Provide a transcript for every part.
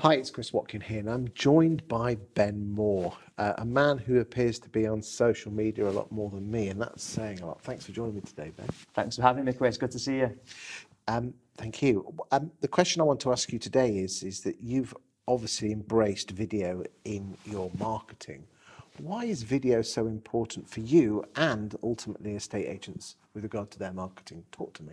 Hi, it's Chris Watkin here, and I'm joined by Ben Moore, uh, a man who appears to be on social media a lot more than me, and that's saying a lot. Thanks for joining me today, Ben. Thanks for having me, Chris. Good to see you. Um, thank you. Um, the question I want to ask you today is, is that you've obviously embraced video in your marketing. Why is video so important for you and ultimately estate agents with regard to their marketing? Talk to me.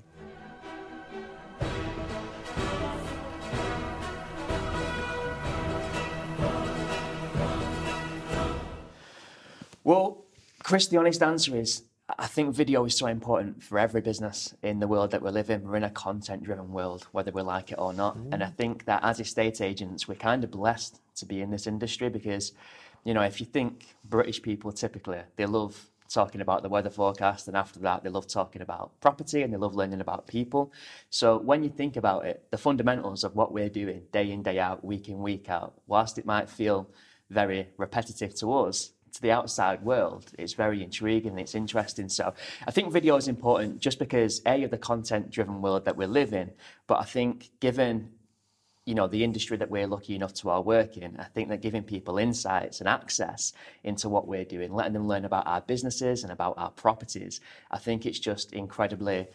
Well, Chris, the honest answer is I think video is so important for every business in the world that we live in. We're in a content driven world, whether we like it or not. Mm. And I think that as estate agents, we're kind of blessed to be in this industry because, you know, if you think British people typically, they love talking about the weather forecast and after that they love talking about property and they love learning about people so when you think about it the fundamentals of what we're doing day in day out week in week out whilst it might feel very repetitive to us to the outside world, it's very intriguing and it's interesting. So I think video is important just because A, of the content driven world that we live in, but I think given you know the industry that we're lucky enough to all work in i think that giving people insights and access into what we're doing letting them learn about our businesses and about our properties i think it's just incredibly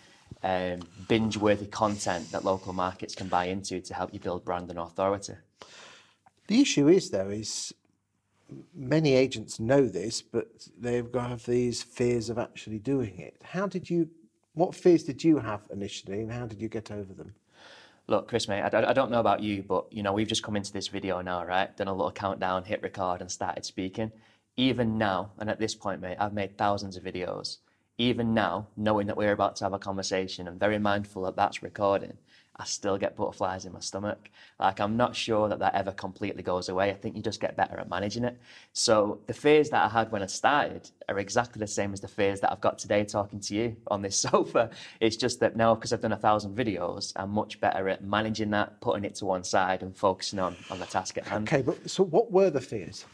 um, binge worthy content that local markets can buy into to help you build brand and authority the issue is though is many agents know this, but they've got have these fears of actually doing it. How did you, what fears did you have initially, and how did you get over them? Look, Chris, mate, I, I don't know about you, but you know we've just come into this video now, right? Done a little countdown, hit record, and started speaking. Even now, and at this point, mate, I've made thousands of videos. Even now, knowing that we're about to have a conversation, I'm very mindful that that's recording. I still get butterflies in my stomach. Like, I'm not sure that that ever completely goes away. I think you just get better at managing it. So, the fears that I had when I started are exactly the same as the fears that I've got today talking to you on this sofa. It's just that now, because I've done a thousand videos, I'm much better at managing that, putting it to one side, and focusing on, on the task at hand. Okay, but so what were the fears?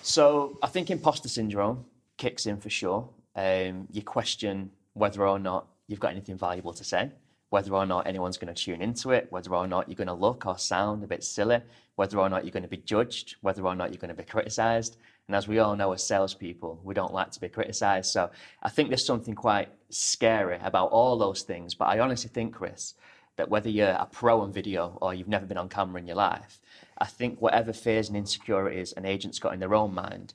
So, I think imposter syndrome kicks in for sure. Um, you question whether or not you've got anything valuable to say whether or not anyone's going to tune into it, whether or not you're going to look or sound a bit silly, whether or not you're going to be judged, whether or not you're going to be criticized. And as we all know as salespeople, we don't like to be criticized. So I think there's something quite scary about all those things. But I honestly think, Chris, that whether you're a pro on video or you've never been on camera in your life, I think whatever fears and insecurities an agent's got in their own mind,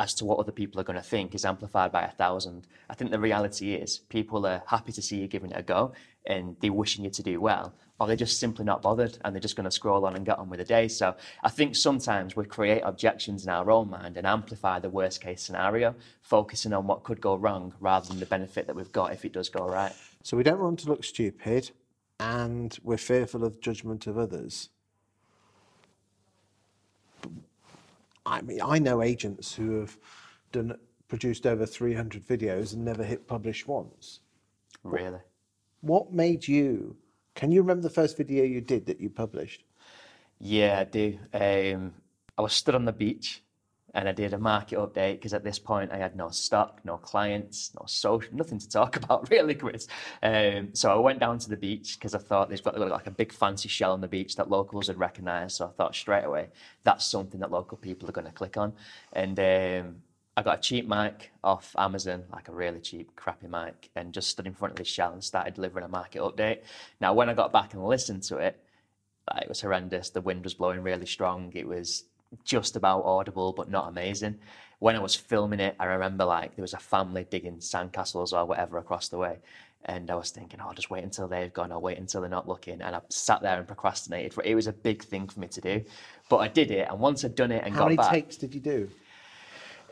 as to what other people are going to think is amplified by a thousand. I think the reality is people are happy to see you giving it a go and they're wishing you to do well, or they're just simply not bothered and they're just going to scroll on and get on with the day. So I think sometimes we create objections in our own mind and amplify the worst case scenario, focusing on what could go wrong rather than the benefit that we've got if it does go right. So we don't want to look stupid and we're fearful of judgment of others. I mean, I know agents who have done produced over 300 videos and never hit publish once. Really? What made you? Can you remember the first video you did that you published? Yeah, I do. Um, I was stood on the beach and I did a market update because at this point I had no stock, no clients, no social, nothing to talk about really, Chris. Um, so I went down to the beach because I thought there's got like a big fancy shell on the beach that locals would recognise. So I thought straight away that's something that local people are going to click on. And um, I got a cheap mic off Amazon, like a really cheap, crappy mic, and just stood in front of this shell and started delivering a market update. Now, when I got back and listened to it, it was horrendous. The wind was blowing really strong. It was just about audible, but not amazing. When I was filming it, I remember like there was a family digging sandcastles or whatever across the way. And I was thinking, oh, I'll just wait until they've gone. I'll wait until they're not looking. And I sat there and procrastinated. For it was a big thing for me to do, but I did it. And once I'd done it and How got back. How many takes did you do?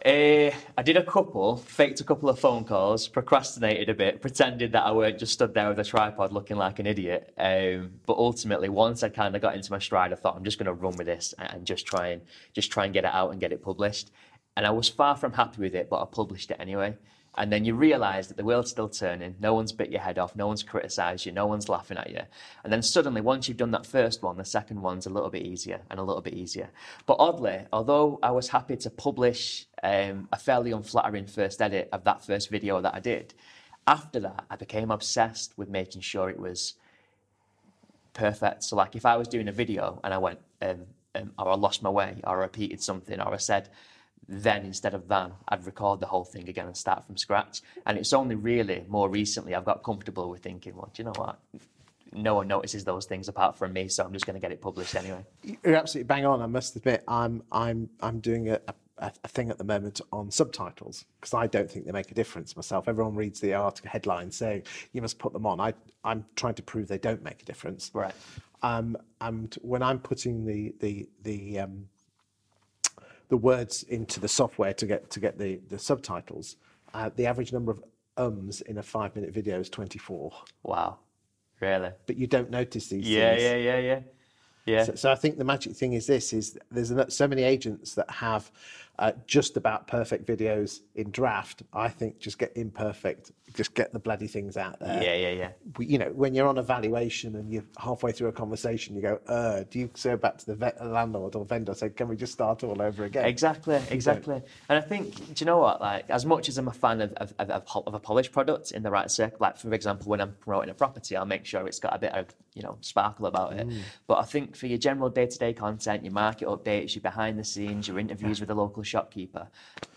Uh, I did a couple, faked a couple of phone calls, procrastinated a bit, pretended that I weren't just stood there with a tripod looking like an idiot. Um, but ultimately, once I kind of got into my stride, I thought I'm just going to run with this and just try and just try and get it out and get it published. And I was far from happy with it, but I published it anyway. And then you realise that the world's still turning. No one's bit your head off. No one's criticised you. No one's laughing at you. And then suddenly, once you've done that first one, the second one's a little bit easier and a little bit easier. But oddly, although I was happy to publish um, a fairly unflattering first edit of that first video that I did, after that, I became obsessed with making sure it was perfect. So like if I was doing a video and I went um, um, or I lost my way or I repeated something or I said then instead of then I'd record the whole thing again and start from scratch. And it's only really more recently I've got comfortable with thinking, well, do you know what? No one notices those things apart from me, so I'm just going to get it published anyway. You're absolutely bang on. I must admit, I'm I'm I'm doing a, a, a thing at the moment on subtitles because I don't think they make a difference myself. Everyone reads the article headline saying you must put them on. I I'm trying to prove they don't make a difference. Right. Um, and when I'm putting the the the um, the words into the software to get to get the the subtitles, uh, the average number of ums in a five minute video is 24. Wow. Really? But you don't notice these Yeah, things. yeah, yeah, yeah. Yeah. So, so I think the magic thing is this: is there's so many agents that have just about perfect videos in draft. I think just get imperfect, just get the bloody things out there. yeah, yeah, yeah. We- You know, when you're on a valuation and you're halfway through a conversation, you go, uh, do you go back to the vet, landlord or vendor say, can we just start all over again? Exactly, exactly. And I think, do you know what? Like, as much as I'm a fan of, of, of, of, a polished product in the right circle, like for example, when I'm promoting a property, I'll make sure it's got a bit of, you know, sparkle about it. But I think for your general day-to-day content, your market updates, your behind the scenes, your interviews with the local shopkeeper,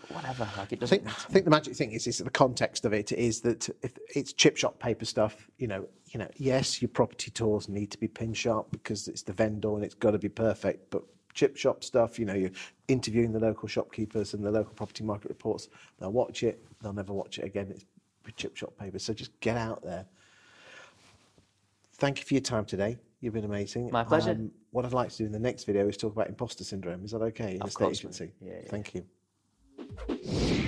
whatever, like it I doesn't. think, I think the magic thing is, is the context of it is that if it's chip shop paper stuff, you know, you know, yes, your property tours need to be pin sharp because it's the vendor and it's got to be perfect. But chip shop stuff, you know, you're interviewing the local shopkeepers and the local property market reports. They'll watch it, they'll never watch it again. It's chip shop paper. So just get out there. Thank you for your time today. You've been amazing. Um, My pleasure. what I'd like to do in the next video is talk about imposter syndrome. Is that okay? In Of state course, agency. Yeah, yeah. Thank you.